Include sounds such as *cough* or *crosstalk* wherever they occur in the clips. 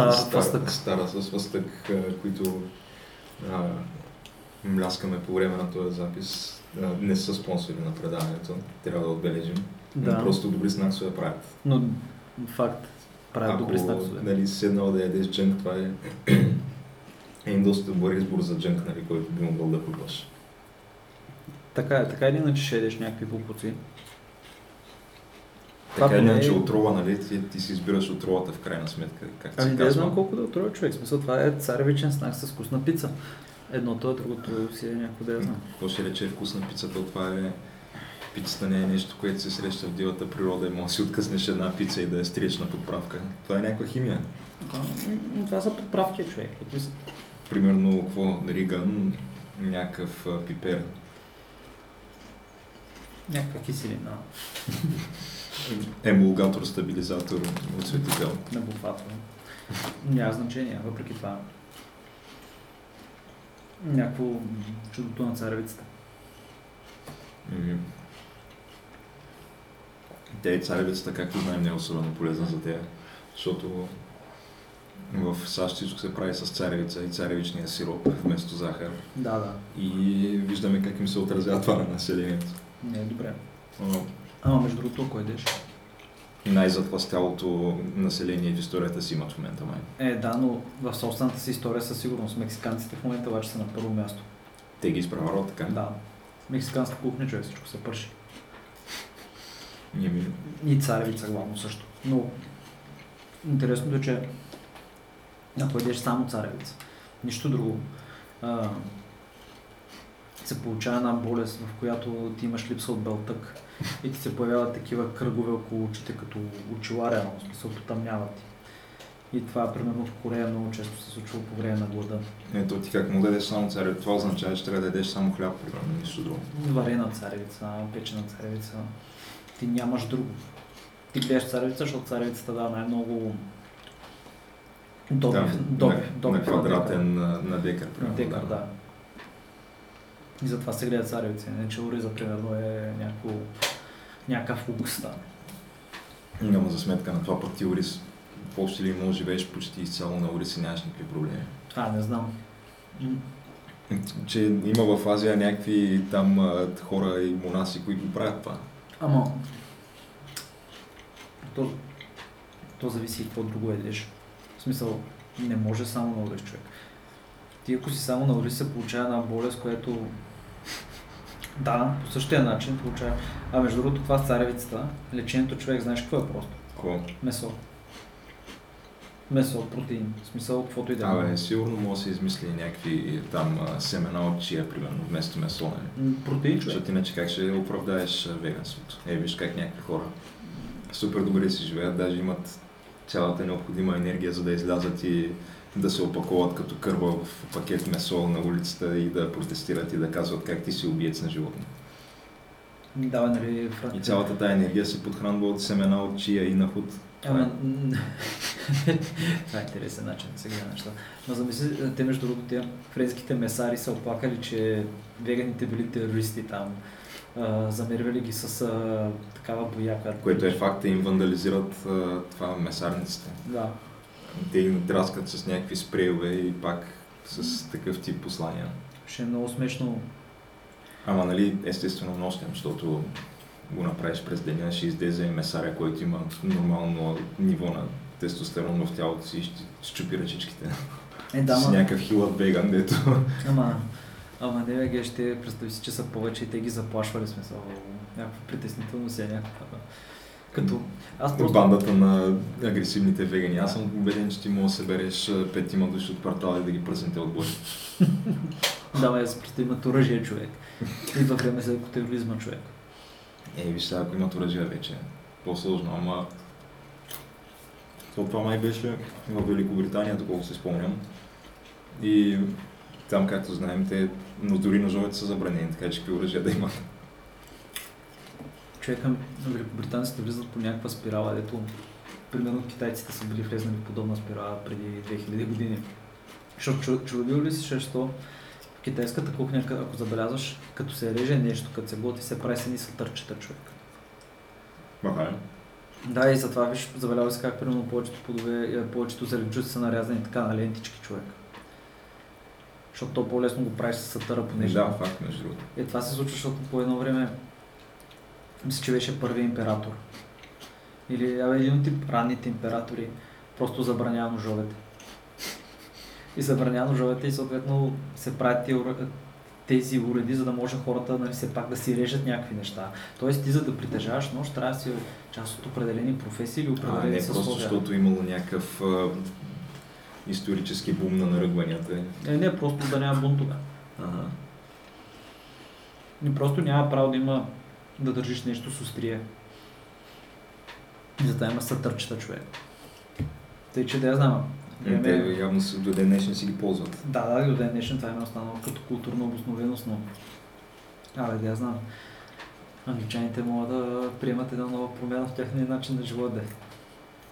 Стар стар- фастък. стара с фъстък, които а, мляскаме по време на този запис. А, не са спонсори на предаването, трябва да отбележим. Да. Просто добри снаксове правят. Но факт. Правят добри Ако снаксове. нали, седнал да ядеш джънк, това е, *clears throat* е доста добър избор за джънк, нали, който би могъл да купаш. Така е, така или иначе ще ядеш някакви глупоци. Така иначе е- отрова, нали, ти, ти си избираш отровата в крайна сметка, как Ами казва. знам колко да отроя човек. Смисъл, това е царевичен знак с вкусна пица. Едното, а другото си е някакво да я знам. Какво ще рече вкусна пицата, това е... Пицата не е нещо, което се среща в дивата природа и може да си откъснеш една пица и да я стриеш на подправка. Това е някаква химия. Това са подправки, човек. Примерно, какво, риган, някакъв пипер. Някаква киселина *laughs* Емулгатор, стабилизатор, осветител. на буфата. Няма значение, въпреки това. Някакво чудото на царевицата. Тя и царевицата, както знаем, не е особено полезна за тея, защото в САЩ всичко се прави с царевица и царевичния сироп вместо захар. Да, да. И виждаме как им се отразява това на населението. Не е добре. Но Ама между другото, кой деш? най-затластялото население в историята си имат в момента май. Е, да, но в собствената си история със сигурност мексиканците в момента обаче са на първо място. Те ги изправят така. Да. Мексиканска кухня, човек, всичко се пърши. Еми, И царевица главно също. Но интересното е, че ако ядеш само царевица, нищо друго, а, се получава една болест, в която ти имаш липса от белтък и ти се появяват такива кръгове около очите, като очила реално, в смисъл потъмняват ти. И това, примерно в Корея, много често се случва по време на глада. ето ти как му дадеш само царевица, това означава, че трябва да ядеш само хляб, примерно, нищо друго. Варена царевица, печена царевица. Ти нямаш друго. Ти гледаш царевица, защото царевицата дава най-много добив, Да, добив, на, добив на квадратен на, на декар, На декар, да. И затова се гледа царевица. Не, че ориза, примерно, е някакво, някакъв лукс там. Няма за сметка на това пък ти ориз. Въобще ли може живееш почти изцяло на ориз и нямаш никакви проблеми. А, не знам. Че има в Азия някакви там хора и монаси, които правят това. Ама, то, то зависи какво друго едеш. В смисъл, не може само на ориз човек. Ти ако си само на ориз се получава една болест, която да, по същия начин получава. А между другото това с царевицата, лечението човек, знаеш какво е просто? Какво? Месо. Месо, протеин, в смисъл, каквото и да Абе, е. сигурно може да се измисли някакви там а, семена от чия, примерно, вместо месо, нали? Протеин човек. Защото иначе как ще оправдаеш веганството? Е, виж как някакви хора супер добре си живеят, даже имат цялата необходима енергия, за да излязат и да се опаковат като кърва в пакет месо на улицата и да протестират и да казват как ти си убиец на животни. Да, нали, фра... И цялата тая енергия се подхранва от семена от чия и на худ. Ама, м, *laughs* това е интересен начин да се гледа неща. Но замисли, те между другото, френските месари са оплакали, че веганите били терористи там. А, замервали ги с а, такава боя, която... Което е факт, им вандализират а, това месарниците. Да. Те им драскат с някакви спрейове и пак с такъв тип послания. Ще е много смешно. Ама нали, естествено нощем, защото го направиш през деня, ще излезе месаря, който има нормално ниво на тестостерон в тялото си и ще щупи ръчичките. Е, да, с някакъв хилът веган, дето. ама, ама не, бе, ще представи си, че са повече и те ги заплашвали смисъл. Някаква притеснителност е някаква. Като... Аз просто... Бандата на агресивните вегани. Аз съм убеден, че ти можеш да събереш петима души от квартала и да ги пръснете от бой. да, бе, аз просто имат оръжие човек. Идва време за екотероризма човек. Е, виж сега, ако имат оръжие вече, по-сложно, ама то това май беше в Великобритания, доколко се спомням. И там, както знаем, те, но дори ножовете са забранени, така че какви оръжия да имат. Човека, великобританците влизат по някаква спирала, дето примерно китайците са били влезнали в подобна спирала преди 2000 години. Защото чудил ли си, защото в китайската кухня, ако забелязваш, като се реже нещо, като се готи, се прави се са търчета човек. Маха. Да, и затова виж, забелязва се как примерно повечето плодове, е, повечето зеленчуци са нарязани така на лентички човек. Защото то по-лесно го правиш с сатъра по нещо. Да, факт, между другото. Е, това се случва, защото по едно време мисля, че беше първият император. Или абе, един от тип ранните императори просто забранява ножовете. И забранява ножовете и съответно се правят тези уреди, за да може хората нали, все пак да си режат някакви неща. Тоест ти за да притежаваш нож, трябва да си част от определени професии или определени а, не съсловия. просто защото имало някакъв а, исторически бум на наръгванията. Не, не, просто да няма бунтове. Ага. И просто няма право да има да държиш нещо с острие. И затова има сътърчета човек. Тъй, че да я знам. Е, те явно до ден днешен си ги ползват. Да, да, до ден днешен това е останало като културна обосновеност, но... Абе, да я знам. Англичаните могат да приемат една нова промяна в техния начин на живота.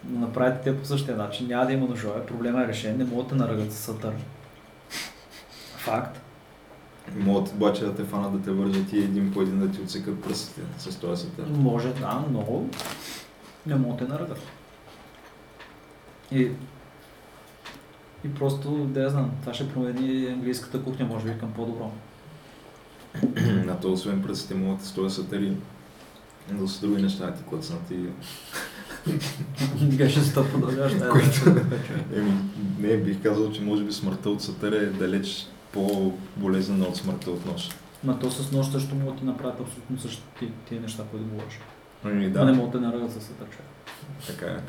Но направите те по същия начин. Няма да има ножове, проблема е решен, не могат да наръгат с сатър. Факт. Могат обаче да те фанат да те вържат и един по един да ти отсекат пръстите с този сатър. Може, да, но не могат да наръгат. И и просто, да я знам, това ще промени английската кухня, може би, към по-добро. *clears throat* На то, освен пръстите, могат да стоя сатери, да са други неща, ти клъцнат и... *laughs* Геше се продължаваш да *laughs* Еми, не, бих казал, че може би смъртта от сатър е далеч по-болезнена от смъртта от нож. Ма то с нощ също могат да ти направят абсолютно същите тия неща, които говориш. Ами, да. Но не могат да наръгат с сатър, Така е.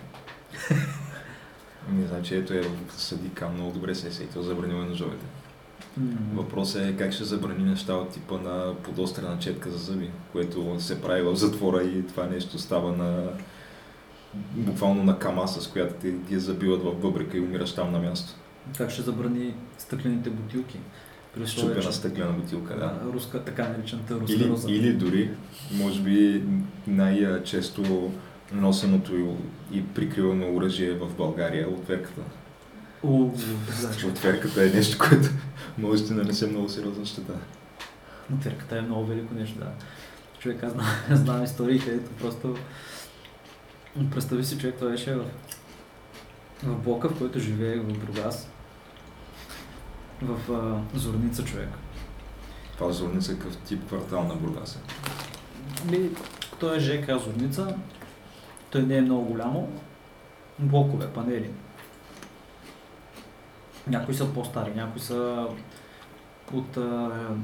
Не знам, че ето е съди кам много добре се е сетил, забранил ножовете. Mm-hmm. Въпросът е как ще забрани неща от типа на подострена четка за зъби, което се прави в затвора и това нещо става на буквално на кама, с която ти ги забиват в бъбрика и умираш там на място. Как ще забрани стъклените бутилки? Щупена стъклена бутилка, да. Руска, така наречената руска или, роза. Или дори, може би най-често носеното и прикривано оръжие в България е отверката. значи. Отверката е нещо, което може да нанесе много сериозна щета. Отверката е много велико нещо, да. Човек, аз знам, *laughs* знам истории, където просто... Представи си, човек, това беше в, в блока, в който живее в Бургас. В а, Зорница, човек. Това Зорница е какъв тип квартал на Бургас е? Ми, той е ЖК Зорница, той не е много голямо. Блокове, панели. Някои са по-стари, някои са от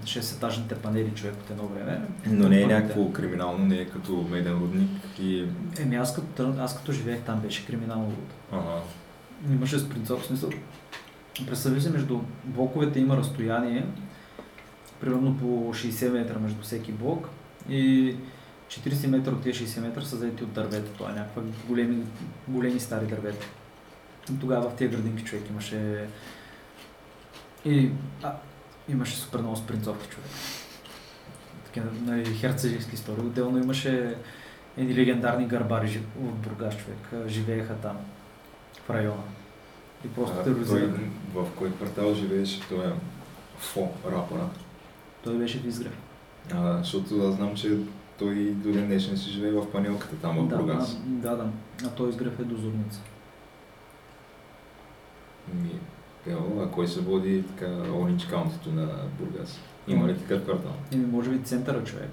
6-етажните панели човек от едно време. Но не е някакво криминално, не е като меден рудник и... Еми аз като, аз като живеех там беше криминално руд. Ага. Имаше спринцов смисъл. Представи се, между блоковете има разстояние, примерно по 60 метра между всеки блок и 40 метра от тези 60 метра са заети от дървета. Това е някаква големи, големи стари дървета. Тогава в тези градинки човек имаше и а, имаше супер много спринцовки човек. Такива нали, херцегийски истории. Отделно имаше едни легендарни гарбари в Бургас човек. Живееха там, в района. И просто тероризираха. В кой квартал живееше той Фо, рапора? Той беше в Изгрев. А, защото аз знам, че той до ден днешен си живее в панелката там в да, Бургас. Да, да. А той изгрев е до Зорница. Ми, ело, а кой се води така Оранge Каунтито на Бургас? Има ли такъв квартал? Еми, може би центъра човек.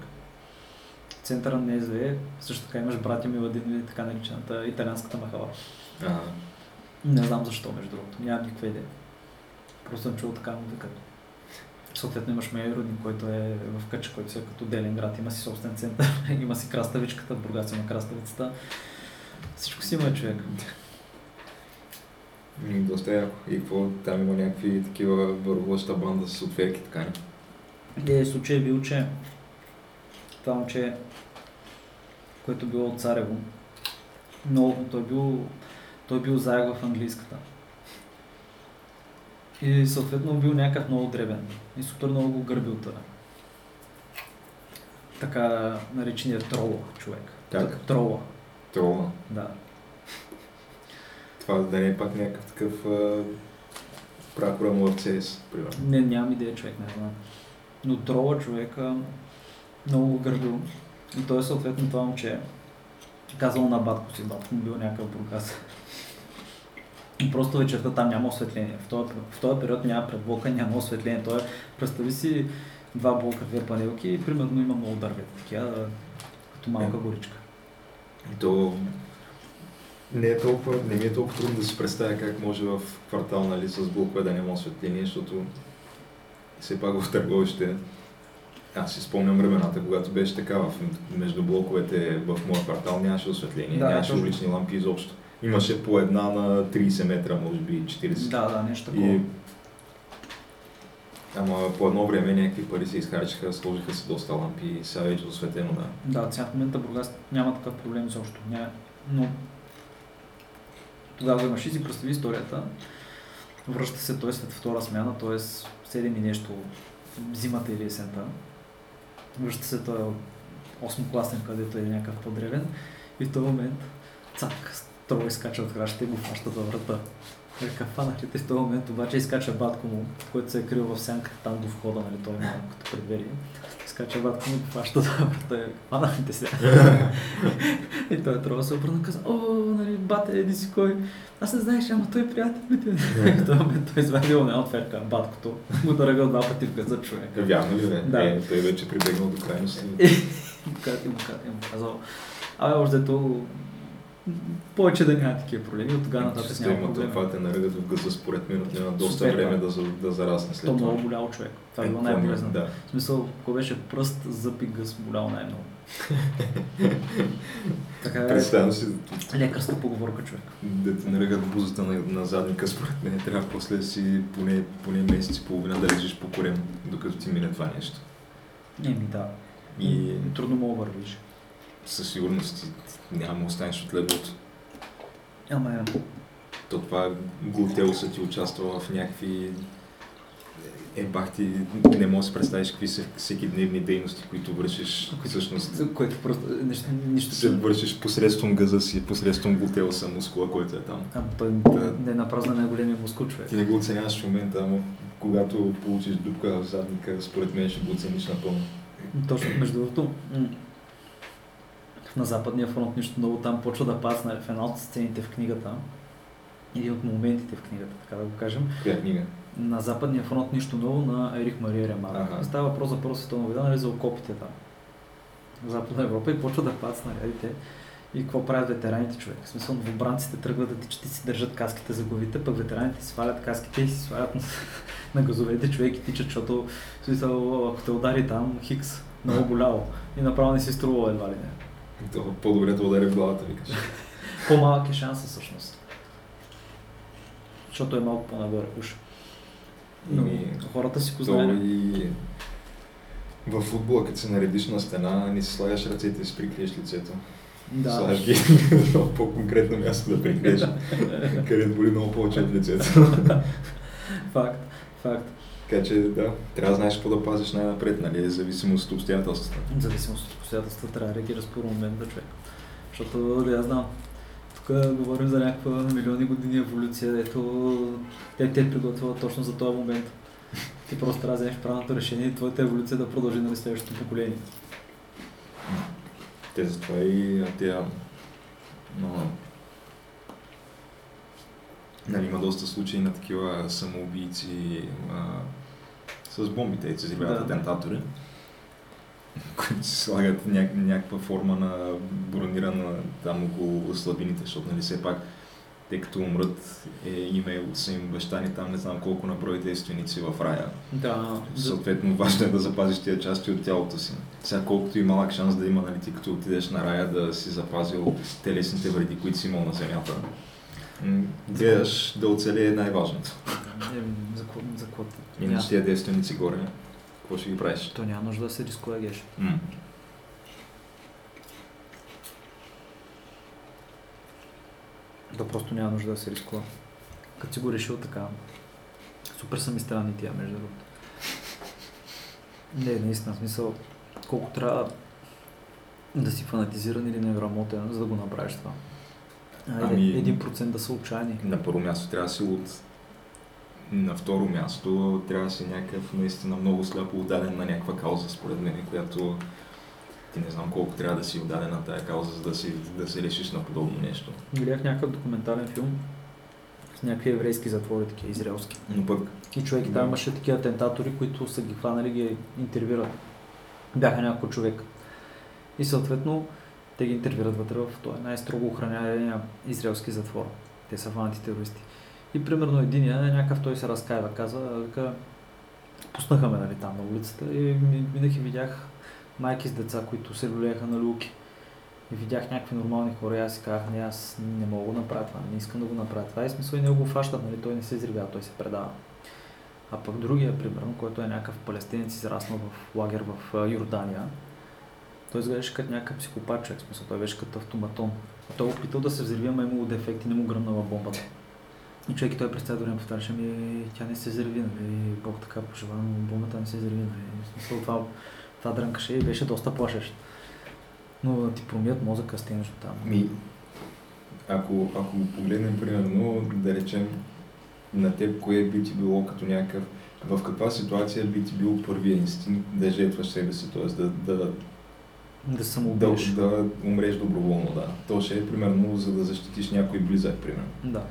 Центъра не е също така имаш братя Миладин или така наречената италианската махала. Ага. Не знам защо, между другото. Нямам никаква идея. Просто съм чул така му викат. Съответно имаш мой родник, който е в Къча, който си е като Делен град, има си собствен център, *laughs* има си краставичката, в Бургас има краставицата. Всичко си има човек. М, Доста яко. И какво, там има някакви такива вървоща банда с отверки, така не? Е, случай е бил, че това момче, което било от Царево, много, той бил, той бил заек в английската. И съответно бил някакъв много дребен. И супер много го гърбил това. Така наречения трола човек. Как? Трола, Трола. да. Това да не е пак някакъв такъв а, му в CS, примерно. Не, нямам идея човек, не знам. Но трола човека много го гърбил. И той съответно това момче казал на батко си, батко му бил някакъв бургас. И просто вечерта там няма осветление. В този, в този период няма предблока, няма осветление. Той е, представи си два блока, две панелки и примерно има много дървета, такива, като малка Е. горичка. И то не, е толкова, не ми е толкова трудно да си представя как може в квартал нали, с блокове да няма осветление, защото все пак в търговище аз си спомням времената, когато беше така, в, между блоковете в моя квартал нямаше осветление, Да, нямаше улични лампи изобщо. Имаше по една на 30 метра, може би 40. Да, да, нещо такова. И... Ама по едно време някакви пари се изхарчиха, сложиха се доста лампи и сега вече е осветено, да. Да, сега в момента Бургас няма такъв проблем изобщо. Няма. Но тогава имаш и си представи историята. Връща се той след втора смяна, т.е. 7 и нещо зимата или есента. Връща се той от 8 класен, където е някакъв по-древен. И в този момент, цак, трой изкача от кращата и го фаща за врата. Река, фанах ли те в този момент, обаче изкача батко му, който се е крил в сянката там до входа, нали, той има като предвери. Изкача батко му, го фаща за врата. и Фанах ли те сега? *laughs* И той трябва да се обърна и каза, о, нали, бате, еди си кой. Аз не знаеш, ама той е приятел ми. ти». В този момент той извадил една отверка, баткото, му дъргал два пъти в гъза човек. Е, Вярно ли бе? Да. Е, той вече прибегнал до крайности. *laughs* И му казал, абе, още повече да няма такива проблеми, от тогава нататък няма има проблеми. това те наръгат в гъза, според мен отнема доста Супер, време да. да, за- да зарасне след То това. много болял човек. Това е Е, било какво най-болезнено. Да. В смисъл, ако беше пръст, зъб и гъс, болял най-много. *laughs* така е Представям си, лекарска поговорка човек. да те наръгат бузата на, на задника, според мен трябва после си поне, поне месец и половина да лежиш по корем, докато ти мине това нещо. Еми да. И Трудно мога вървиш. Със сигурност няма да останеш от леглото. Ама е. То това глутеуса ти участва в някакви е, бах ти, не можеш да си представиш какви са всеки дневни дейности, които вършиш всъщност. Което просто нещо, нищо Се вършиш посредством газа си, посредством глутеуса, мускула, който е там. Ама той Да. не е напразна най-големия мускул човек. Ти не го оценяваш в момента, ама когато получиш дупка в задника, според мен ще го оцениш напълно. Точно, между другото, на западния фронт нищо много там почва да пасне в една от сцените в книгата. Един от моментите в книгата, така да го кажем. Коя книга? На западния фронт нищо ново на Ерих Мария Ремар. Аха. Става въпрос за Първа световна война, нали, за окопите там. В Западна Европа и почва да падат снарядите. И какво правят ветераните човек? В смисъл, новобранците тръгват да тичат и си държат каските за главите, пък ветераните си свалят каските и си свалят на, *laughs* на газовете човек и тичат, защото в смисъл, ако те удари там, хикс, много боляло. И направо не си струвало едва ли не. По-добре да удари в главата, викаш. *laughs* По-малък е шанса всъщност. Защото е малко по-нагоре уж. Но Еми, хората си знаят. и в футбола, като се наредиш на стена, не си слагаш ръцете и си прикриеш лицето. Да. Слагаш ги *laughs* на много по-конкретно място да прикриеш, *laughs* където боли много повече от лицето. Факт, факт. Така че да, трябва да знаеш какво да пазиш най-напред, нали, зависимост от обстоятелствата. Зависимост от обстоятелствата трябва да реагираш по момента човек. Защото, да я знам, тук говорим за някаква милиони години еволюция, ето те те е приготвила точно за този момент. Ти просто трябва да вземеш правилното решение и твоята еволюция да продължи на следващото поколение. Те затова и тя... Но, нали, има доста случаи на такива самоубийци а, с бомбите, и се взривяват Да. атентатори, *laughs* които си слагат ня- някаква форма на бронирана там около слабините, защото нали все пак те като умрат, е имейл, са им бащани там не знам колко наброй действеници в рая. Да. Съответно, важно е да запазиш тия части от тялото си. Сега колкото и малък шанс да има, нали, ти като отидеш на рая да си запазил телесните вреди, които си имал на земята. Гледаш да оцелее най-важното. За какво? За? Иначе тия действеници горе, какво ще ги правиш? То няма нужда да се рискува, Геш. М. Да просто няма нужда да се рискува. Като си го решил така. Супер са ми странни тия, между другото. Не, наистина, в смисъл, колко трябва да си фанатизиран или неврамотен, за да го направиш това. Айде, Ами- един процент да са отчаяни. На първо място трябва да си от... На второ място трябва да си някакъв наистина много сляпо отдаден на някаква кауза, според мен, която ти не знам колко трябва да си отдаден на тая кауза, за да, си, да се решиш на подобно нещо. Гледах някакъв документален филм с някакви еврейски затвори, такива израелски. Но пък И човек Да. там имаше такива атентатори, които са ги хванали, ги интервюрат. Бяха няколко човек. И съответно те ги интервюрат вътре в този най-строго охранявания израелски затвор. Те са фанати терористи. И примерно единия, някакъв той се разкаива, каза, вика, пуснаха ме нали, там на улицата и ми- минах и видях майки с деца, които се люлееха на люлки. И видях някакви нормални хора и аз си казах, не, аз не мога да направя това, не искам да го направя това. И смисъл и не го фащат, нали, той не се изривява, той се предава. А пък другия, примерно, който е някакъв палестинец, израснал в лагер в Йордания, той изглеждаше като някакъв психопат човек, смисъл, той беше като автоматон. Той е опитал да се взриви, ама имало дефект и не му гръмнала бомбата. И човек и той през цялото време повтаряше ми, тя не се взриви, нали, Бог така пожела, но бомбата не се взриви, нали. Смисъл, това, това дрънкаше и беше доста плашещ. Но да ти промият мозъка с неща там. ми, ако, ако го погледнем примерно, да речем, на теб кое би ти било като някакъв, в каква ситуация би ти бил първия инстинкт да жертваш себе си, т.е. да, да, Да да, самоубиеш. да умреш доброволно, да. То ще е примерно за да защитиш някой близък, примерно. Да.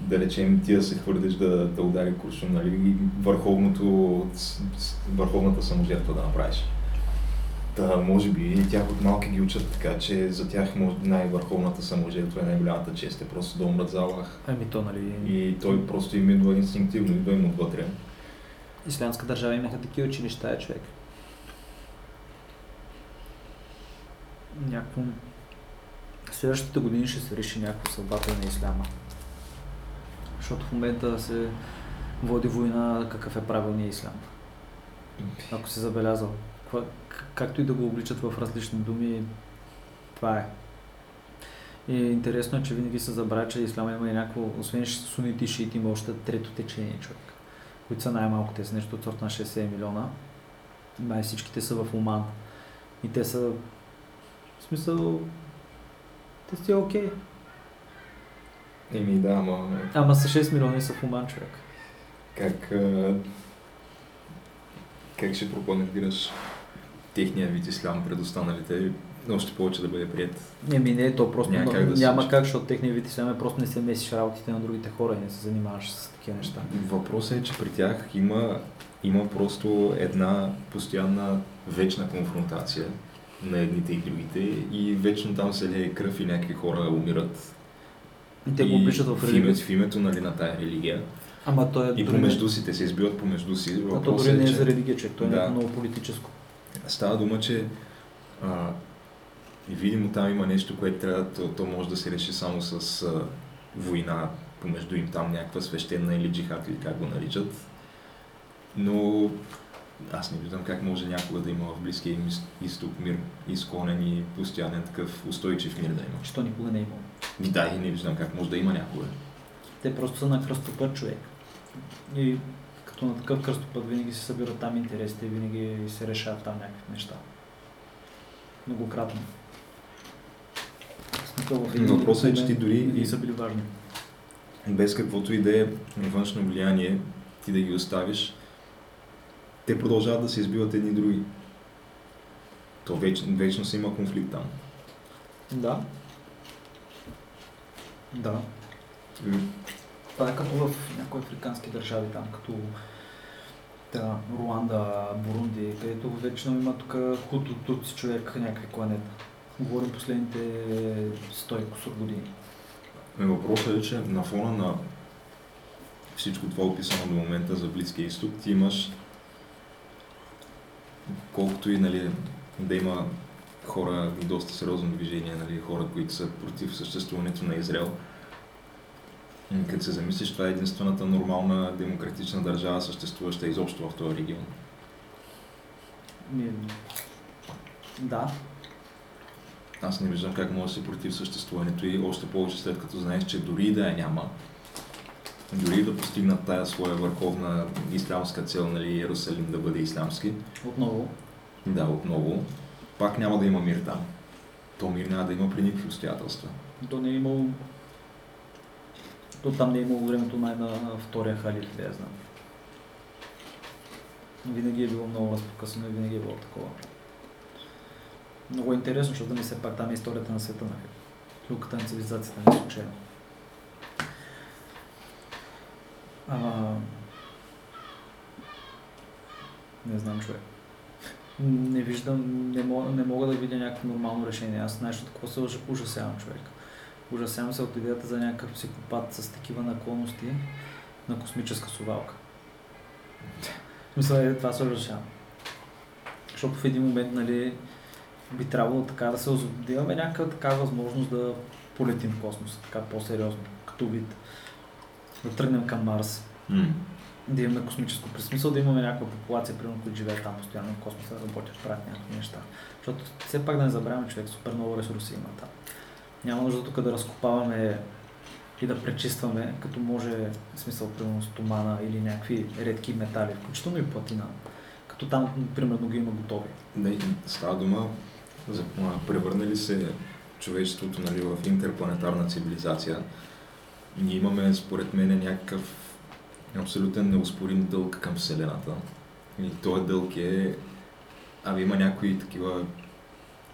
да речем, ти да се хвърдиш да, да удари куршум, нали, и върховното, върховната саможертва да направиш. Та, може би тях от малки ги учат така, че за тях най-върховната саможертва е най-голямата чест, е просто да умрат за Аллах. Ами то, нали, И той просто им идва инстинктивно, идва им отвътре. Ислямска държава имаха такива училища, е човек. Някакво... Следващите години ще се реши някакво съдбата на исляма. Защото в момента се води война какъв е правилният ислям. Ако си забелязал. Както и да го обличат в различни думи, това е. И интересно е, че винаги се забравя, че исляма има и някакво, освен сунити и шиити, има още трето течение човек които са най-малко, те са нещо от сорта на 60 милиона. Май всичките са в Оман. И те са, в смисъл, те си окей. Еми да, ама Ама са 6 милиона и са в Оман, човек. как, а, как ще пропагандираш техния вид ислям пред останалите, още повече да бъде прият. Не, ми не, то просто Няма как да няма случи. как, защото техния вид ислям е просто не се месиш работите на другите хора и не се занимаваш с такива неща. Въпросът е, че при тях има, има просто една постоянна вечна конфронтация на едните и другите и вечно там се лее кръв и някакви хора умират. И те го И обличат в в, името, религията. в името нали, на тая религия. Ама той е И дори помежду си, те се избиват помежду си. а то дори не е че за религия, човек. Той е Да. някакво много политическо. Става дума, че а, и видимо там има нещо, което трябва, то, то може да се реши само с а, война помежду им там, някаква свещена или джихад или как го наричат. Но аз не виждам как може някога да има в Близкия им из- изток мир, изклонен и постоянен такъв устойчив мир да има. То никога не е имало. И да, и не виждам как може да има някога. Те просто са на кръстопът човек. И като на такъв кръстопът винаги се събират там интересите и винаги се решават там някакви неща. Многократно. Един Въпросът е, че ти дори и- са били важни. без каквото и да е външно влияние, ти да ги оставиш, те продължават да се избиват едни други. То вечно, вечно си има конфликт там. Да. Да. Това е като в някои африкански държави там, като да, Руанда, Бурунди, където вечно има тук хуто турци човек, някакви кланета. Говорим последните 100 и кусор години. Ами въпросът е, че на фона на всичко това описано до момента за Близкия изток, ти имаш колкото и нали, да има хора доста сериозно движение, нали, хора, които са против съществуването на Израел. Като се замислиш, това е единствената нормална демократична държава, съществуваща изобщо в този регион. Да, Аз не виждам как може да си против съществуването и още повече след като знаеш, че дори да я няма, дори да постигнат тая своя върховна ислямска цел, нали, Иерусалим да бъде ислямски, отново. да, отново, пак няма да има мир там. То мир няма да има при никакви обстоятелства. То не е имало... То там не е имало времето най на втория халиф, да я знам. Винаги е било много разпокъсано и винаги е било такова. Много е интересно, защото ми все пак там е историята на света, нали? Люката на цивилизацията не е случайно. А... Не знам, човек. Не виждам, не мога, не мога да видя някакво нормално решение. Аз знаеш от какво се уж- ужасявам човек. Ужасявам се от идеята за някакъв психопат с такива наклонности на космическа совалка. Мисля, е, това се ужасявам. Защото в един момент, нали, би трябвало така да се да имаме някаква така възможност да полетим в космоса, така по-сериозно, като вид. Да тръгнем към Марс, М. да имаме космическо пресмисъл, да имаме някаква популация, примерно, които живеят там постоянно в космоса, да работят, правят някакви неща. Защото все пак да не забравяме, човек, супер много ресурси има там. Няма нужда тук да разкопаваме и да пречистваме, като може, в смисъл, примерно, стомана или някакви редки метали, включително и платина. Като там, примерно, ги има готови. Не, става дума за превърнали се човечеството нали, в интерпланетарна цивилизация. Ние имаме, според мен, някакъв абсолютен неоспорим дълг към Вселената. И този дълг е... Ами има някои такива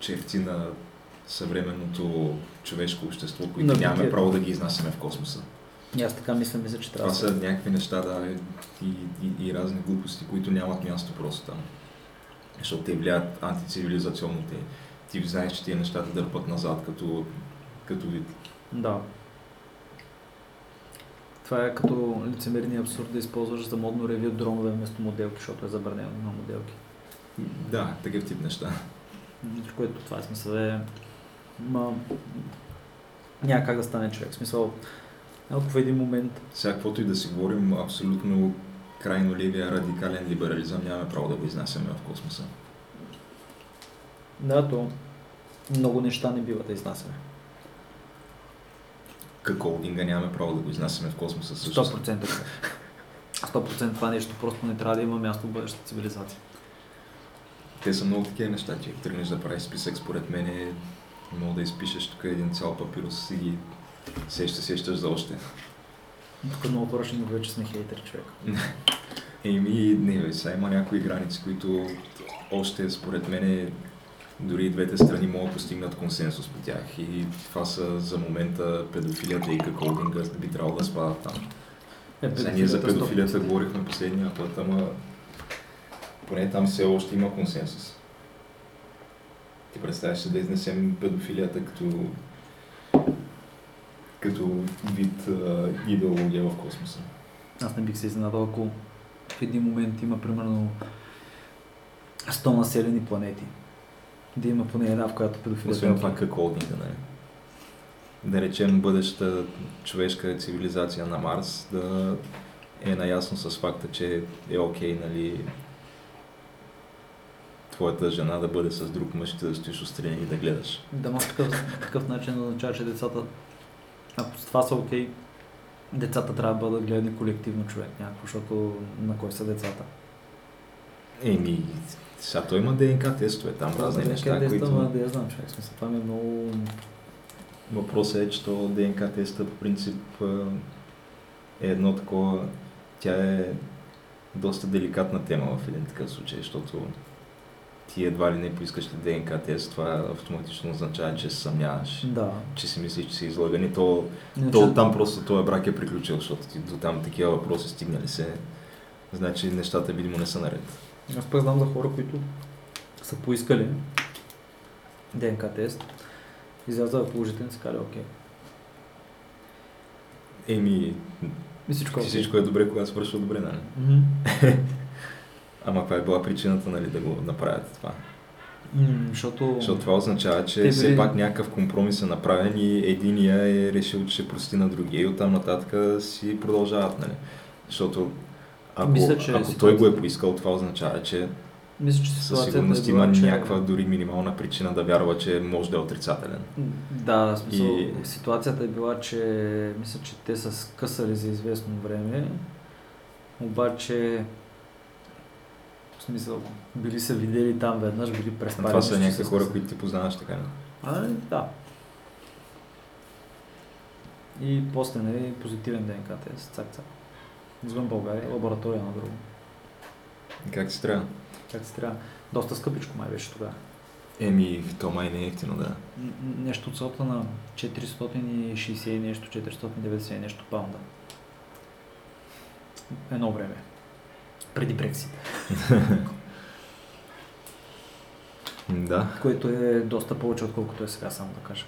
черти на съвременното човешко общество, които На нямаме право да ги изнасяме в космоса. И аз така мисля, мисля, че трябва Това са някакви неща, да, и, и, и разни глупости, които нямат място просто там. Защото те влияят антицивилизационно. Те, ти знаеш, че тия неща те дърпат назад като, като вид. Да. Това е като лицемерния абсурд да използваш за модно ревю дронове вместо моделки, защото е забранено има моделки. Да, такъв тип неща. В което това е смисъл е... Ма... Няма как да стане човек. Смисъл, ако в един момент Сега, каквото и да си говорим, абсолютно крайно левия радикален либерализъм нямаме право да го изнасяме в космоса. Да, то много неща не бива да изнасяме. Какво холдинга нямаме право да го изнасяме в космоса също. 100%. човек. 100% това нещо просто не трябва да има място в бъдещата цивилизация. Те са много такива неща, че тръгнеш да правиш списък, според мен е мога да изпишеш тук един цял папирус и ги сещаш, сещаш за още. Тук много хора ще ни говорят, че сме хейтери, човек. *laughs* Еми, не, сега има някои граници, които още според мен дори и двете страни могат да постигнат консенсус по тях. И това са за момента педофилията и каколдинга би трябвало да спадат там. Е, Сега ние за педофилията педофилията 100%. говорихме последния път, ама поне там все още има консенсус. Ти представяш се да изнесем педофилията като като вид а, идеология в космоса. Аз не бих се изненадал, ако в един момент има примерно 100 населени планети. Да има поне една, в която педофилията Освен това, как холдинга, нали? Да речем бъдеща човешка цивилизация на Марс да е наясно с факта, че е окей, нали, твоята жена да бъде с друг мъж и ти да стоиш отстрани и да гледаш. Да, но такъв, такъв начин означава, че децата, ако с това са окей, децата трябва да бъдат гледани колективно човек някакво, защото на кой са децата? Еми, сега той има ДНК тестове, там разни неща, които... които... Да я знам, човек, смисъл, това ми е много... Въпросът е, че то ДНК теста по принцип е едно такова, тя е доста деликатна тема в един такъв случай, защото ти едва ли не поискаш ли ДНК тест, това автоматично означава, че се съмняваш, Да. че си мислиш, че си излаган и то, Иначе- то там просто този брак е приключил, защото ти до там такива въпроси стигнали се, значи нещата видимо не са наред. Аз пък знам за хора, които са поискали ДНК тест, изляза положителен, са казали окей. Еми, И всичко е. всичко е добре, когато свършва добре, нали? Мгм. *laughs* Ама каква е била причината, нали, да го направят това? Защото... Защото това означава, че Те все били- пак някакъв компромис е направен и единия е решил, че ще прости на другия и оттам нататък си продължават, нали? Защото ако, Мисля, че ако той го е поискал, това означава, че Мисля, че със сигурност е има че... някаква дори минимална причина да вярва, че може да е отрицателен. Да, смисъл, И- ситуацията е била, че мисля, че те са скъсали за известно време, обаче в смисъл, били са видели там веднъж, били преспали. Това са някакви хора, които ти познаваш така. А, да. И после, нали, позитивен ДНК тест, цак, цак. Извън България, лаборатория на друго. Как си трябва? Как се трябва? Доста скъпичко май беше тогава. Еми, то май не е ефтино, да. Нещо от сорта на 460 и нещо, 490 и нещо паунда. Едно време. Преди Брексит. *laughs* Да. Което е доста повече, отколкото е сега, само да кажа.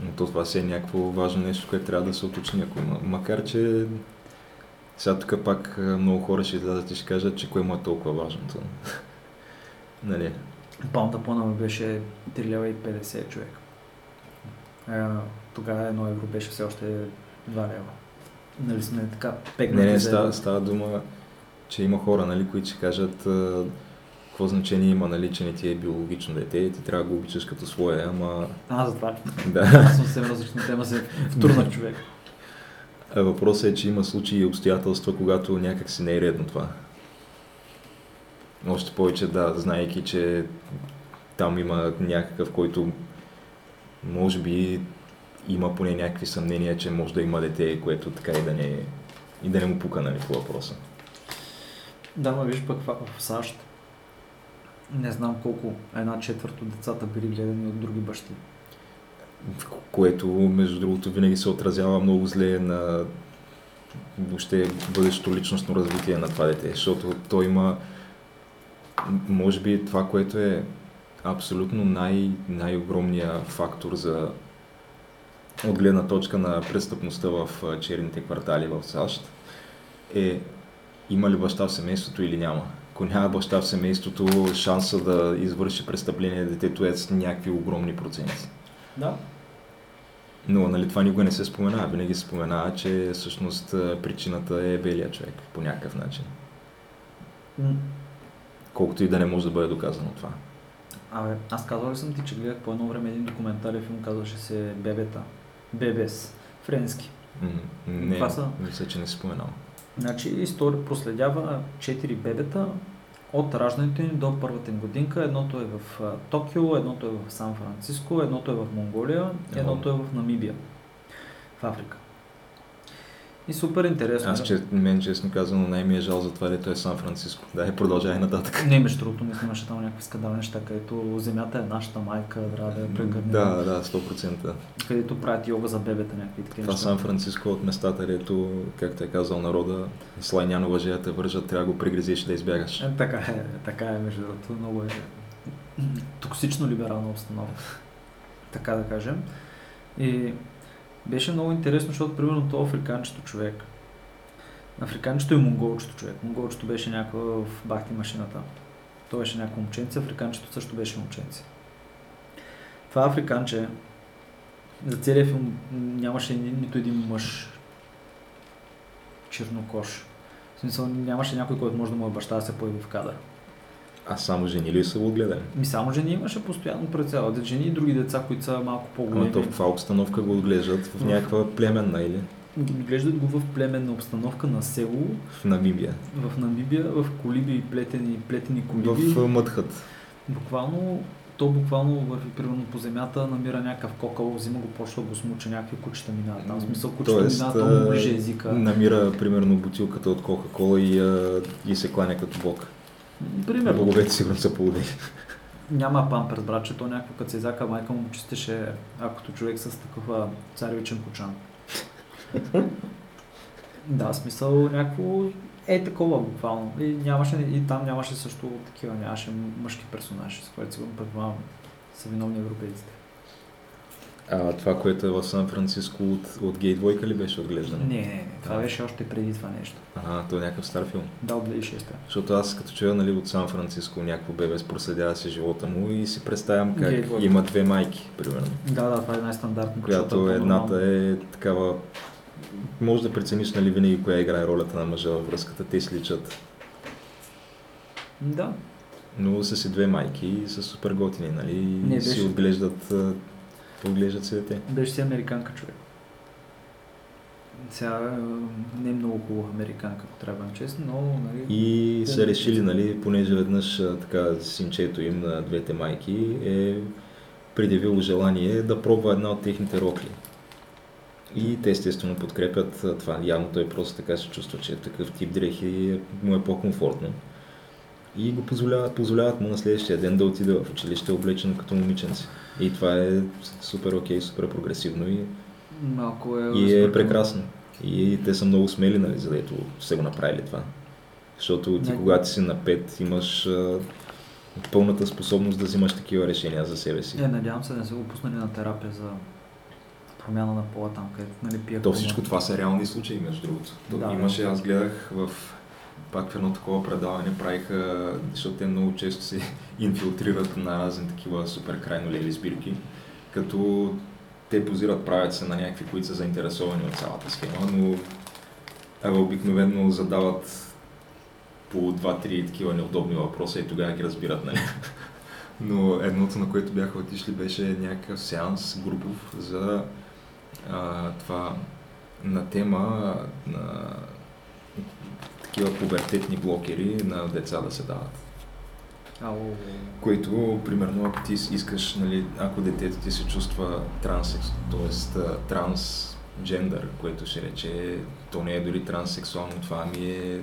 Но то това си е някакво важно нещо, което трябва да се уточни. Ако. Макар, че сега тук пак много хора ще излязат и ще кажат, че кое му е толкова важното. *laughs* нали? Паунда по ми беше 3 лева и 50 човек. Тогава едно евро беше все още 2 лева. Нали сме така пегнати Не, не, става, става дума, че има хора, нали, които ще кажат какво значение има, нали, че не ти е биологично дете и ти трябва да го обичаш като свое, ама А, затова. да. Аз съм съвсем различна тема, се втурнах човек. Въпросът е, че има случаи и обстоятелства, когато някак си не е редно това. Още повече, да, знаейки, че там има някакъв, който може би има поне някакви съмнения, че може да има дете, което така и да не, и да не му пука, нали, по въпроса. Да, ма виж пък в САЩ не знам колко една четвърт от децата били гледани от други бащи. Което, между другото, винаги се отразява много зле на въобще бъдещото личностно развитие на това дете, защото той има, може би това, което е абсолютно най- най-огромния фактор за от гледна точка на престъпността в черните квартали в САЩ е има ли баща в семейството или няма. Ако няма баща в семейството, шанса да извърши престъпление детето е с някакви огромни проценти. Да. Но нали, това никога не се споменава. Винаги се споменава, че всъщност причината е белия човек по някакъв начин. Колкото и да не може да бъде доказано това. Абе, аз казал ли съм ти, че гледах по едно време един документален филм, казваше се Бебета. Бебес. Френски. М, Не, Това са- мисля, че не си споменал. Значи история проследява 4 бебета от раждането им до първата им годинка. Едното е в Токио, едното е в Сан Франциско, едното е в Монголия, едното е в Намибия. В Африка. И супер интересно. Аз, че, мен честно казано, най-ми е жал за това, дето е Сан Франциско. Да, е, продължай нататък. Не, между другото, не снимаше там някакви скандални неща, където земята е нашата майка, трябва да я прегърнем. Да, да, 100%. Където правят йога за бебета, някакви такива Това. Сан Франциско от местата, където, както е казал народа, слайняно въжея те вържат, трябва да го пригрезиш да избягаш. Е, така е, така е, между другото, много е токсично либерална обстановка, така да кажем. И беше много интересно, защото примерно то африканчето човек, африканчето и монголчето човек, монголчето беше някой в бахти машината, то беше някакво момченце, африканчето също беше момченце. Това африканче, за целия филм нямаше ни, нито един мъж чернокош. В смисъл нямаше някой, който може да му е баща да се появи в кадър. А само жени ли са го гледали? Ми само жени имаше постоянно пред цялата жени и други деца, които са малко Ама по-големи. то в каква обстановка го отглеждат? В някаква племенна или Глеждат го в племенна обстановка на село, в Намибия? в Намибия, в колиби и плетени, плетени колиби. В Мъдхът. Буквално, то буквално върви примерно по земята, намира някакъв кокъл, взима го, почва го смуча, някакви кучета минават там. Смисъл кучета Тоест, минават, му а, лиже езика. Намира примерно бутилката от Кока-Кола и, и се кланя като бог. Примерно. Боговете сигурно са полудени. Няма памперс, братче, то някакво като се изяка, майка му чистеше, акото човек с такъв царевичен кочан. да, смисъл някакво е такова буквално. И, нямаше, и там нямаше също такива, нямаше мъжки персонажи, с което сигурно предполагам са виновни европейците. А това, което е в Сан Франциско от, от гей двойка ли беше отглеждано? Не, не, не. Това Да. беше още преди това нещо. Ага, то е някакъв стар филм. Да, от 2006 Защото аз като чуя нали, от Сан Франциско някакво бебе проследява си живота му и си представям как Гей има две майки, примерно. Да, да, това е най-стандартно. Която едната е такава... Може да прецениш нали, винаги коя играе ролята на мъжа във връзката, те си личат. Да, Но са си две майки и са супер готини, нали? Не, И си беше- отглеждат, а, отглеждат си дете. беше си американка човек. Сега е, не е много хубава американка, ако трябва да честни, но нали, И са решили, нали, понеже веднъж така синчето им на двете майки е предявило желание да пробва една от техните рокли. И те естествено подкрепят това. Явно той просто така се чувства, че такъв тип дрехи е- му е по-комфортно. И го позволяват, позволяват му на следващия ден да отиде в училище облечен като момиченце. И това е супер окей, супер прогресивно и малко е... и е прекрасно. И те са много смели, нали, за да ето са го направили това. Защото ти, Не. когато си на 5, имаш а, пълната способност да взимаш такива решения за себе си. Е, надявам се да не са го пуснали на терапия за промяна на пола там, където нали, пия То всичко това са реални случаи, между другото. То Да, имаше, да. аз гледах в пак в едно такова предаване правиха, защото те много често се *laughs* инфилтрират на разни такива супер крайно леви сбирки, като те позират, правят се на някакви, които са заинтересовани от цялата схема, но а, обикновено задават по два-три такива неудобни въпроса и тогава ги разбират, нали? *laughs* Но едното, на което бяха отишли, беше някакъв сеанс групов за а, това на тема на такива пубертетни блокери на деца да се дават. Ало, Които, примерно, ако ти искаш, нали, ако детето ти се чувства транссекс, т.е. трансджендър, което ще рече, то не е дори транссексуално, това ми е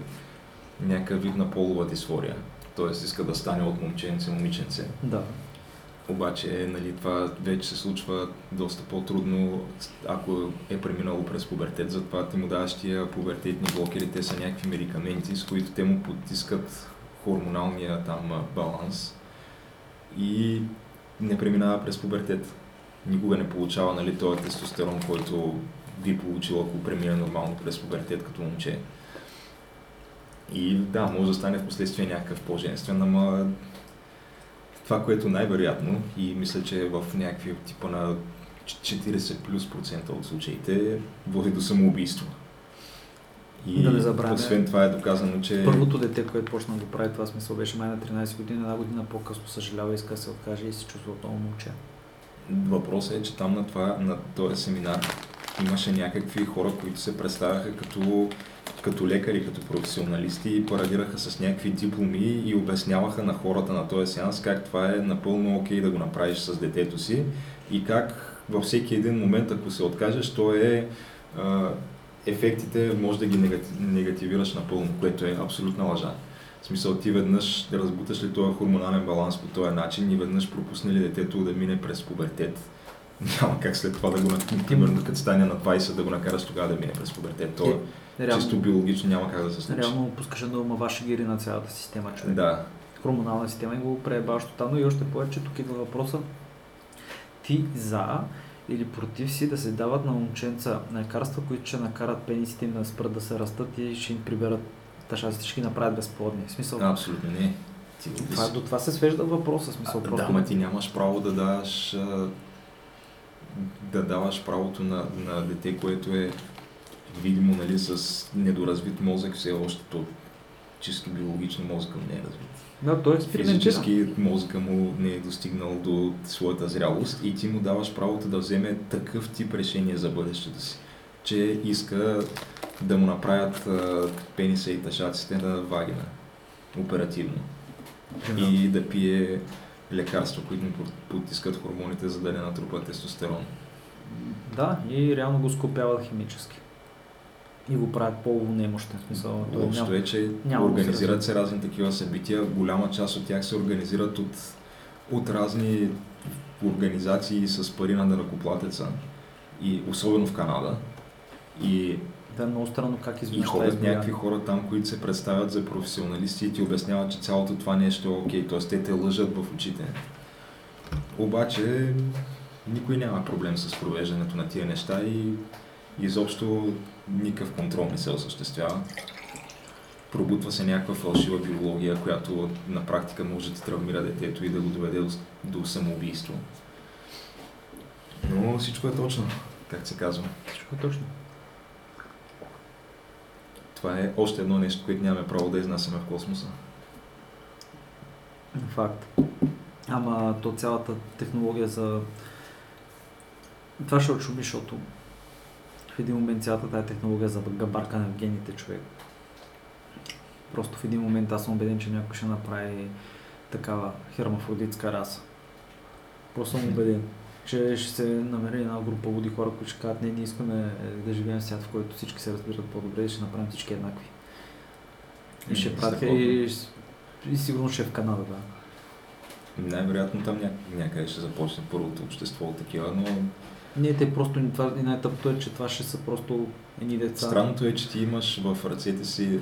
някакъв вид на полова дисфория. Т.е. иска да стане от момченце момиченце. да. Обаче нали, това вече се случва доста по-трудно, ако е преминало през пубертет, затова ти му даваш тия пубертетни блокери, те са някакви медикаменти, с които те му потискат хормоналния там баланс и не преминава през пубертет. Никога не получава нали, този тестостерон, който би получил, ако премине нормално през пубертет като момче. И да, може да стане в последствие някакъв по-женствен, ама това, което най-вероятно и мисля, че е в някакви типа на 40 плюс процента от случаите води до самоубийство. И Да не забравяме. освен това е доказано, че Първото дете, което почна да го прави това смисъл, беше май на 13 години, една година по-късно съжалява иска да се откаже и се чувства отново момче. въпросът е, че там на, това, на този семинар имаше някакви хора, които се представяха като, като лекари, като професионалисти и парадираха с някакви дипломи и обясняваха на хората на този сеанс как това е напълно окей да го направиш с детето си и как във всеки един момент, ако се откажеш, то е а, ефектите може да ги негати- негативираш напълно, което е абсолютна лъжа. В смисъл ти веднъж да разбуташ ли този хормонален баланс по този начин и веднъж пропусне ли детето да мине през пубертет, *laughs* няма как след това да го, на- примерно като стане на 20 да го накараш тогава да мине през пубертет. То Е, Реално, чисто биологично няма как да се случи. реално пускаш да омава шегири на цялата система, човек. Да, хормонална система и го преебаваш тотално и още повече тук идва въпроса ти за или против си да се дават на момченца лекарства, които ще накарат пенисите им да спрат да се растат и ще им приберат тъшаците, ще ги направят безплодни. В смисъл, абсолютно не. Ти това, до това се свежда въпроса. Смисъл, А, просто да, ма ти нямаш право да даваш да даваш правото на, на дете, което е видимо нали, с недоразвит мозък, все още то чисто биологично мозъка му не е развит. Да, той експериментира. Физически мозъка му не е достигнал до своята зрялост и ти му даваш правото да вземе такъв тип решение за бъдещето си, че иска да му направят а, пениса и тъшаците на вагина, оперативно и да пие лекарства, които му потискат хормоните, за да не натрупа тестостерон. Да, и реално го скопяват химически. И го правят по-немощен. Смисъл, Лошото няма- е, че няма организират се разни такива събития. Голяма част от тях се организират от, от разни организации с пари на дънакоплатеца. И особено в Канада. И, Да, е много странно как и изведнъж ходят това някакви хора там, които се представят за професионалисти и ти обясняват, че цялото това нещо е окей. Т.е. те те лъжат в очите. Обаче Никой няма проблем с провеждането на тия неща и изобщо никакъв контрол не се осъществява. Пробутва се някаква фалшива биология, която на практика може да травмира детето и да го доведе до, до самоубийство. Но всичко е точно, как се казва. Всичко е точно. Това е още едно нещо, което нямаме право да изнасяме в космоса. Факт. Ама то цялата технология за... Това ще отшуми, защото в един момент цялата тази технология за габаркане в гените човек. Просто в един момент аз съм убеден, че някой ще направи такава хермафродитска раса. Просто съм убеден, че ще се намери една група води хора, които ще кажат, не, ние искаме да живеем в свят, в който всички се разбират по-добре и ще направим всички еднакви. И ще М, пратя страхотно. и, и сигурно ще е в Канада, да. Най-вероятно там ня- някъде ще започне първото общество от такива, но Не, те просто, това, и най-тъпото е, че това ще са просто едни деца. Странното е, че ти имаш в ръцете си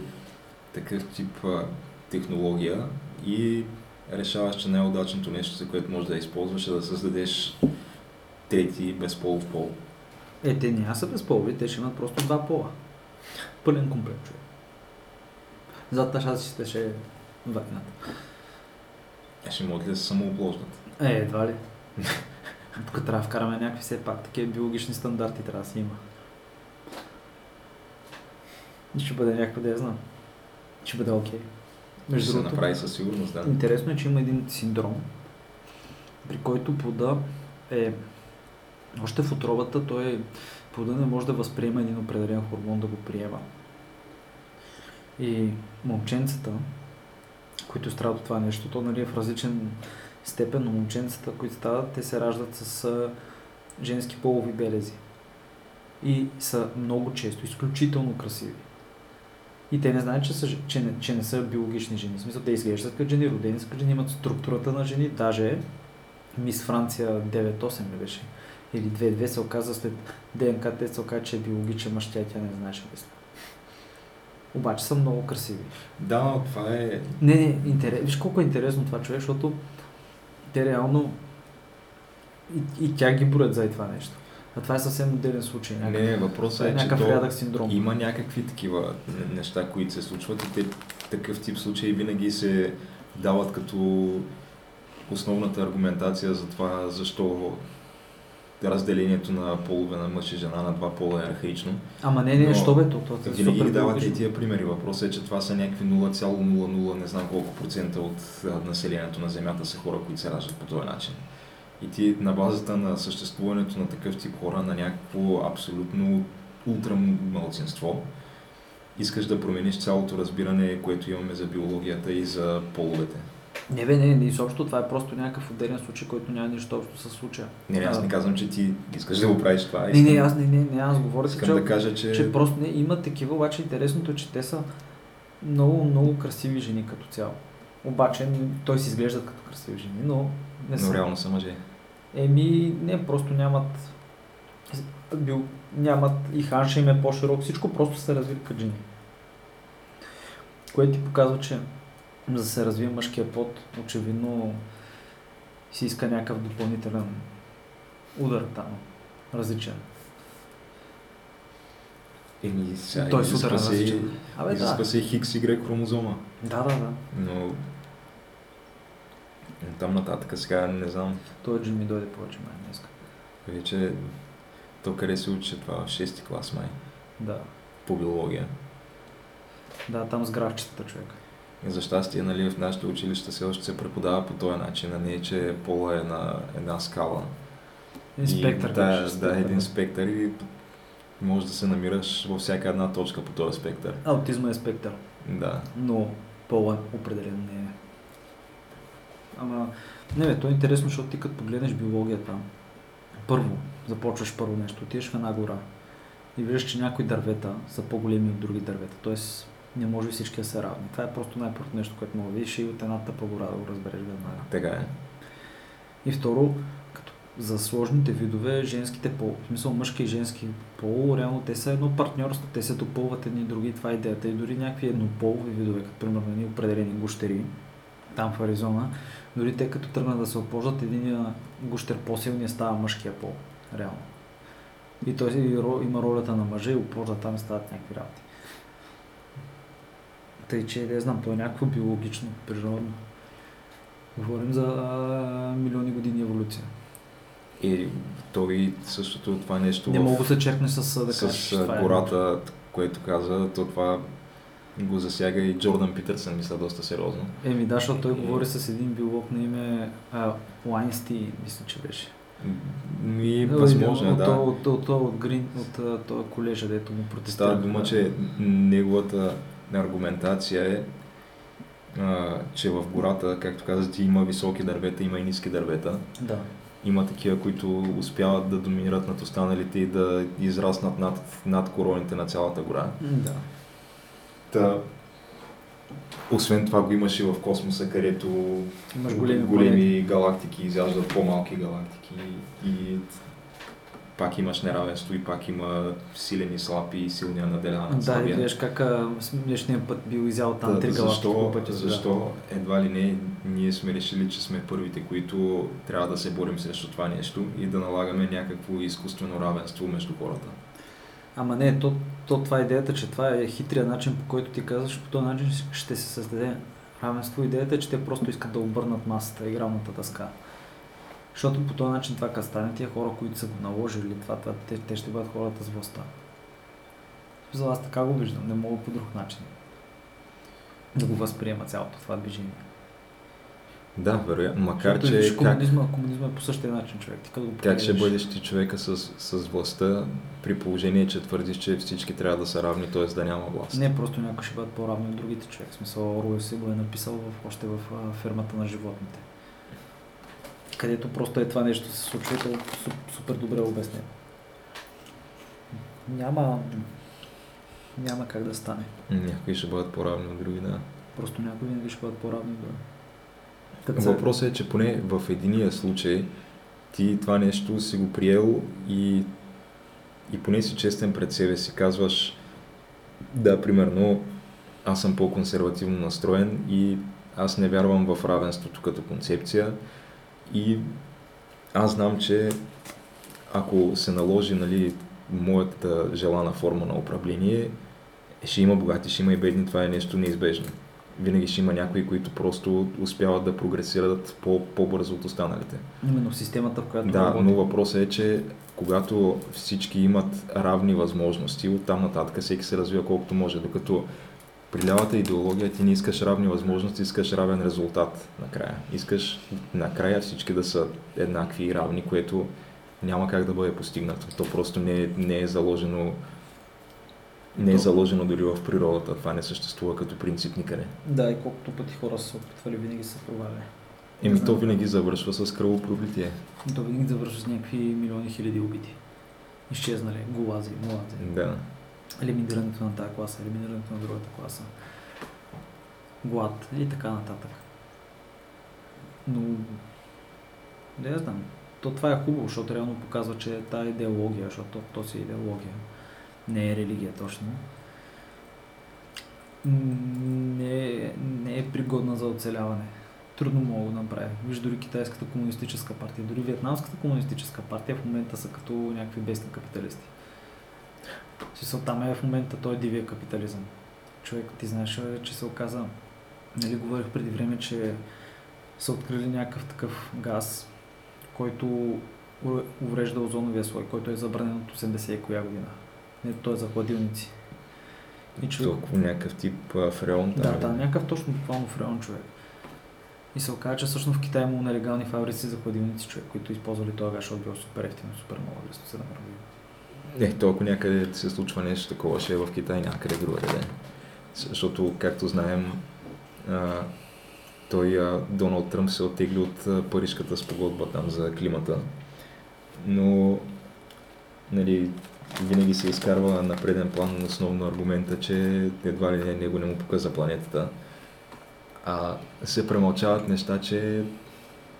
такъв тип а, технология и решаваш, че най-удачното нещо, за което можеш да използваш, е да създадеш трети безполов пол. Е, те няма са безполови, те ще имат просто два пола. Пълен комплект, човек. Зад тъшаците ще е вакнат. Е, ще могат ли да се самооплождат? Е, едва ли. *laughs* Тук трябва да вкараме някакви все пак такива биологични стандарти трябва да си има. И ще бъде някакво да я знам. Ще бъде окей. Ще Между се другото, направи със сигурност, да. Интересно е, че има един синдром, при който плода е още в отробата, той плода не може да възприема един определен хормон да го приема. И момченцата, които страдат от това нещо, то нали, е в различен степен, но момченцата, които стават, те се раждат с женски полови белези. И са много често, изключително красиви. И те не знаят, че, са, че, не, че не са биологични жени. В смисъл, те изглеждат като жени, родени са като жени, имат структурата на жени. Даже Мис Франция 9-8 ли беше? Или 2-2 се оказа след ДНК тест се оказа, че е биологичен мъж, тя, тя не знаеше мисля. Обаче са много красиви. Да, това е... Не, не, интерес... виж колко е интересно това човек, защото те реално и, и тя ги броят за това нещо. А това е съвсем отделен случай. Някакъв, Не, въпросът е, е че то синдром. има някакви такива не- неща, които се случват и те такъв тип случаи винаги се дават като основната аргументация за това, защо разделението на полове на мъж и жена на два пола е архаично. Ама не, не, Но що бе, то, то, е Винаги ги давате и тия примери. Въпросът е, че това са някакви 0,00 не знам колко процента от населението на Земята са хора, които се раждат по този начин. И ти на базата на съществуването на такъв тип хора, на някакво абсолютно ултра мълцинство, искаш да промениш цялото разбиране, което имаме за биологията и за половете. Не бе, не, не, изобщо това е просто някакъв отделен случай, който няма нищо общо с случая. Не, не, аз не казвам, че ти искаш да го правиш това. Не, не, аз не, не, не, аз говоря, искам че, да кажа, че, че просто не, има такива, обаче интересното е, че те са много, много красиви жени като цяло. Обаче той си изглеждат като красиви жени, но не но са. реално са мъже. Еми, не, просто нямат бил, нямат и ханша им е по-широк, всичко просто се развили като жени. Което ти показва, че за да се развие мъжкия пот, очевидно си иска някакъв допълнителен удар там, различен. Еми, сега Той е изисква супер се. Абе, да. се хикс Y хромозома. Да, да, да. Но там нататък сега не знам Той Джин ми дойде повече май днес. вече то къде се учи това в 6 клас май Да. по биология. Да, там с графчетата човек. И за щастие, нали, в нашето училище все още се преподава по този начин, а не че пола е на една скала. Инспектор. И, да, да, един спектър и може да се намираш във всяка една точка по този спектър. Аутизма е спектър. Да. но пола определено не е. Ама, не бе, то е интересно, защото ти като погледнеш биологията, първо, започваш първо нещо, отиваш в една гора и виждаш, че някои дървета са по-големи от други дървета, т.е. не може всички да са равни. Това е просто най-първото нещо, което мога да видиш и от една тъпа гора да го разбереш веднага. Така е. И второ, като за сложните видове, женските пол, в смисъл мъжки и женски пол, реално те са едно партньорство, те се допълват едни и други, това е идеята. И дори някакви еднополови видове, като примерно едни определени гущери, там в Аризона, дори те като тръгнат да се оплождат, един гущер по-силния става мъжкия пол, реално. И той има ролята на мъжа и опложда там и стават някакви работи. Тъй, че не знам, то е някакво биологично, природно. Говорим за а, милиони години еволюция. И той същото това нещо Не мога да се черкне с, да с кажеш, че а, това е гората, което каза, то това го засяга и Джордан Питърсън, мисля, доста сериозно. Еми да, защото той говори с един биолог на име а, Лайнсти, мисля, че беше. И възможно е, от, да. От, от, от, от, Грин, от, а, този колежа, дето му протестира. Става дума, че неговата аргументация е, а, че в гората, както казах, ти има високи дървета, има и ниски дървета. Да. Има такива, които успяват да доминират над останалите и да израснат над, над короните на цялата гора. Да. Та, освен това го имаше в космоса, където Имаш големи, големи галактики изяждат по-малки галактики и пак имаш неравенство и пак има силен и слаб и силния наделява на Да, и слабия. гледаш как днешния път бил изял там Та, три защо, по пътя. да. защо едва ли не ние сме решили, че сме първите, които трябва да се борим срещу това нещо и да налагаме някакво изкуствено равенство между хората. Ама не, то, то това е идеята, че това е хитрия начин, по който ти казваш, по този начин ще се създаде равенство. Идеята е, че те просто искат да обърнат масата, игралната дъска. Защото по този начин това като стане, тия хора, които са го наложили, това, това те, те ще бъдат хората с властта. За аз така го виждам, не мога по друг начин да го възприема цялото това движение. Да, вероятно. Макар, Защото виж, че как, комунизма, комунизма е по същия начин, човек. Ти като го как ще бъдеш ти човека с, с властта при положение, че твърдиш, че всички трябва да са равни, т.е. да няма власт? Не, просто някои ще бъдат по-равни от другите човек. В смисъл, Оруел си го е написал в, още в а, фермата на животните. Където просто е това нещо се случва то е су- супер добре обяснено. Няма, няма как да стане. Някои ще бъдат по-равни от други, да. Просто някои винаги ще бъдат по-равни от други. Се- Въпросът е, че поне в единия случай ти това нещо си го приел и, и поне си честен пред себе си. Казваш, да, примерно, аз съм по-консервативно настроен и аз не вярвам в равенството като концепция и аз знам, че ако се наложи нали, моята желана форма на управление, ще има богати, ще има и бедни, това е нещо неизбежно. Винаги ще има някои, които просто успяват да прогресират по- по-бързо от останалите. Именно системата, в която Да, работи. но въпросът е, че когато всички имат равни възможности, оттам нататък всеки се развива колкото може, докато при лявата идеология ти не искаш равни възможности, искаш равен резултат накрая. Искаш накрая всички да са еднакви и равни, което няма как да бъде постигнато. То просто не е, не е заложено не е заложено дори в природата. Това не съществува като принцип никъде. Да, и колкото пъти хора са опитвали, винаги са проваляли. Еми то винаги завършва с кръвопролитие. То винаги завършва с някакви милиони хиляди убити. Изчезнали, голази, млади. Да. Елиминирането на тази класа, елиминирането на другата класа, глад и така нататък. Но, я знам, то това е хубаво, защото реално показва, че тази идеология, защото то, си е идеология, не е религия точно, не, е- не е пригодна за оцеляване. Трудно мога да го направи. Виж дори китайската комунистическа партия, дори вьетнамската комунистическа партия в момента са като някакви бесни капиталисти. Смисъл, там е в момента той дивия капитализъм. Човек, ти знаеш, е, че се оказа, нали говорих преди време, че са открили някакъв такъв газ, който уврежда озоновия слой, който е забранен от 80 и коя година. Не, той е за хладилници. И човек, Толкова някакъв тип а, фреон. да, там, да, някакъв точно буквално фреон човек. И се оказа, че всъщност в Китай има нелегални фабрици за хладилници човек, които използвали този газ, защото бил супер ефтино, супер много лесно се намерили. Не, то ако някъде се случва нещо такова, ще е в Китай, някъде другаде. Защото, както знаем, а, той а, Доналд Тръмп се оттегли от а, Парижката спогодба там за климата. Но, нали, винаги се изкарва на преден план основно аргумента, че едва ли не него не му пука за планетата. А се премълчават неща, че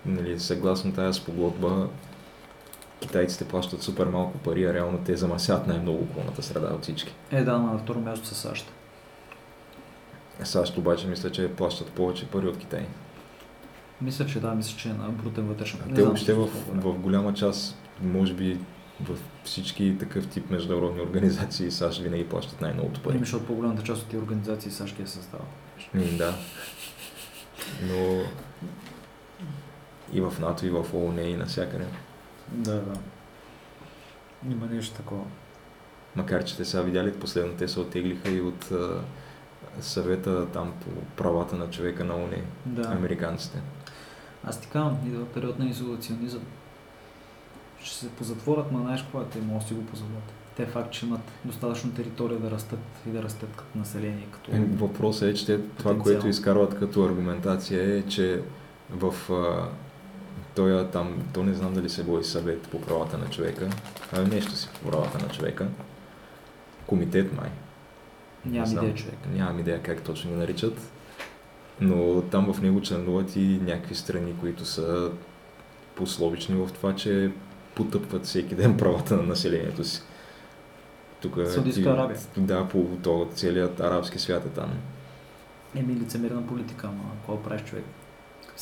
нали, съгласно тази спогодба китайците плащат супер малко пари, а реално те замърсяват най-много околната среда от всички. Е, да, на второ място са САЩ. САЩ обаче мисля, че плащат повече пари от Китай. Мисля, че да, мисля, че е на брутен вътрешен. А те въобще в, е. в голяма част, може би в всички такъв тип международни организации САЩ винаги плащат най-многото пари. Ами, защото по-голямата част от тези организации САЩ ги е създава. М, да. Но и в НАТО, и в ООН, и навсякъде. Да, да. Има нещо такова. Макар, че те са видяли последно, те се оттеглиха и от а, съвета там по правата на човека на ОНЕ, Да. американците. Аз ти казвам, идва период на изолационизъм. Ще се позатворят, но знаеш какво е, те могат да си го позволят. Те факт, че имат достатъчно територия да растат и да растат като население, като... Е, Въпросът е, че те, това, което изкарват като аргументация е, че в а, той там, то не знам дали се бои съвет по правата на човека, а нещо си по правата на човека, комитет май, Нямам идея, човек. нямам идея как точно ги наричат, но там в него членуват и някакви страни, които са пословични в това, че потъпват всеки ден правата на населението си. Тук Саудитска Арабия. Да, по то, целият арабски свят е там. Еми лицемерна политика, ама какво правиш човек?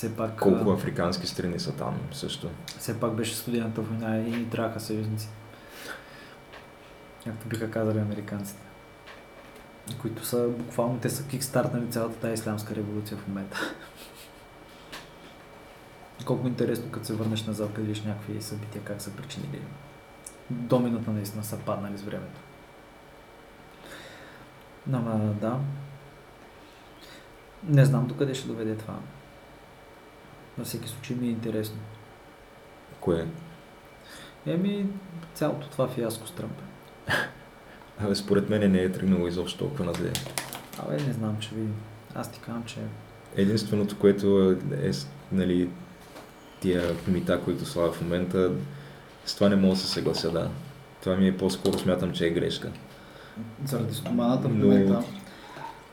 Все пак, Колко африкански страни са там също. все пак беше студената война и ни трябваха съюзници. Както биха казали американците. Които са буквално, те са кикстартнали цялата тази ислямска революция в момента. Колко интересно, като се върнеш назад, да видиш някакви събития, как са причинили. Домината наистина са паднали с времето. Ама да. Не знам докъде ще доведе това. На всеки случай ми е интересно. Кое? Еми, цялото това фиаско с Тръмп. *laughs* Абе, според мен не е тръгнало изобщо толкова на зле. Абе, не знам, че видим. Аз ти казвам, че Единственото, което е, с- нали, тия мита, които слава в момента, с това не мога да се съглася, да. Това ми е по-скоро смятам, че е грешка. заради стоманата в Но- момента...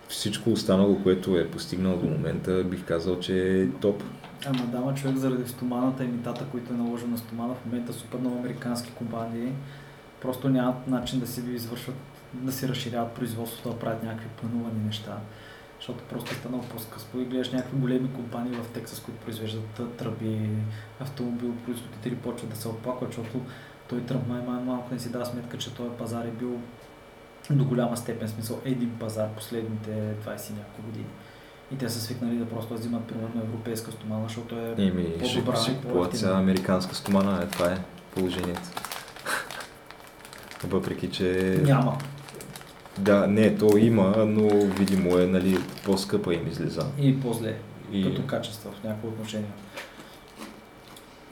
Всичко останало, което е постигнал до момента, бих казал, че е топ. Ама дама човек заради стоманата и митата, които е наложил на стомана, в момента супер много американски компании просто нямат начин да си извършват, да си разширяват производството, да правят някакви планувани неща. Защото просто е станало по-скъсо и гледаш някакви големи компании в Тексас, които произвеждат тръби, автомобилопроизводители почват да се оплакват, защото той Тръмп май, май малко не си дава сметка, че този пазар е бил до голяма степен, смисъл един пазар последните 20 и няколко години. И те са свикнали да просто взимат примерно европейска стомана, защото е Еми, ще По-добра купуват по-евтина. сега американска стомана, е, това е положението. Въпреки, че... няма. Да, не, то има, но видимо е, нали, по-скъпа им излиза. И по-зле, И... като качество в някои отношения.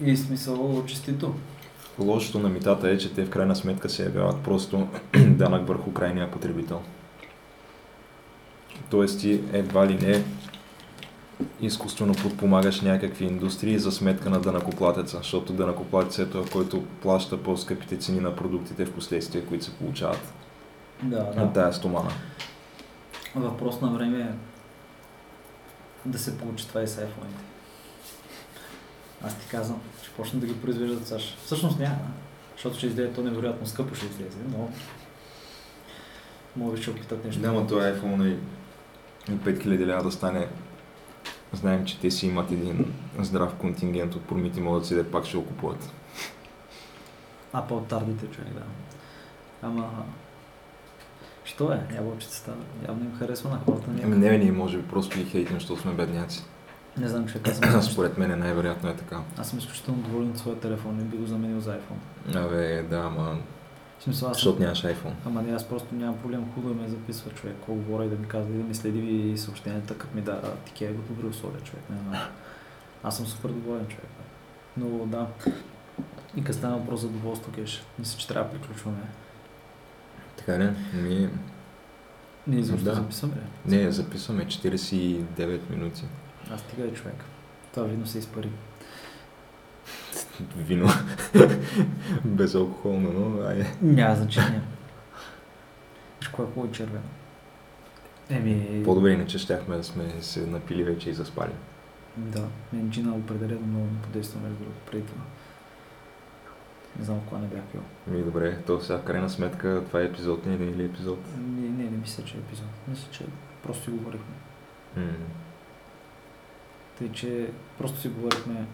И смисъл честито. Лошото на митата е, че те в крайна сметка се явяват просто *clears throat* данък върху крайния потребител. Тоест ти едва ли не изкуствено подпомагаш някакви индустрии за сметка на дънакоплатеца, защото дънакоплатецът е той, който плаща по-скъпите цени на продуктите в последствие, които се получават Да, от да. тая стомана. Въпрос на време е да се получи това и с iPhone. Аз ти казвам, че почнат да ги произвеждат САЩ. Всъщност няма, защото ще излезе то невероятно скъпо ще излезе, но може би ще опитат нещо. Няма този iPhone и и 5000 лева да стане. Знаем, че те си имат един здрав контингент от промити младъци, да пак ще го купуват. А по-тардите човек, да. Ама... Що е? Ябълчицата явно им харесва на хората. Не, Ами не, ние може би просто ги хейтим, защото сме бедняци. не знам, човек. Аз съм, Според мен най-вероятно е така. аз съм изключително доволен от своя телефон и би го заменил за iPhone. Абе, да, ама... Смисъл, аз Защото нямаш iPhone. Ама не, аз просто нямам проблем, хубаво ме записва човек, какво говоря и да ми казва и да ми следи и съобщенията, като ми дава такива добри условия човек, не знам. Аз съм супер доволен човек. Но да. И като стана въпрос за доволство, кеш, мисля, че трябва да приключваме. Така ли? Ми... Ние изобщо Да. записваме ли? Не, записваме 49 минути. Аз стига човек. Това видно се изпари. Вино. *laughs* Безалкохолно, но айде. Няма значение. Виж кое е хубаво червено. Еми... По-добре иначе щяхме да сме се напили вече и заспали. Да, мен джина определено много ми подейства между другото преди това. Не знам кога не бях пил. Ми добре, то сега в крайна сметка това е епизод, не е ли епизод? Не, не, не мисля, че е епизод. Мисля, че просто си говорихме. Те Тъй, че просто си говорихме,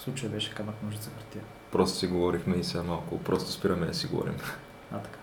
в случая беше камък ножица хартия. Просто си говорихме и сега малко, просто спираме да си говорим. А, така.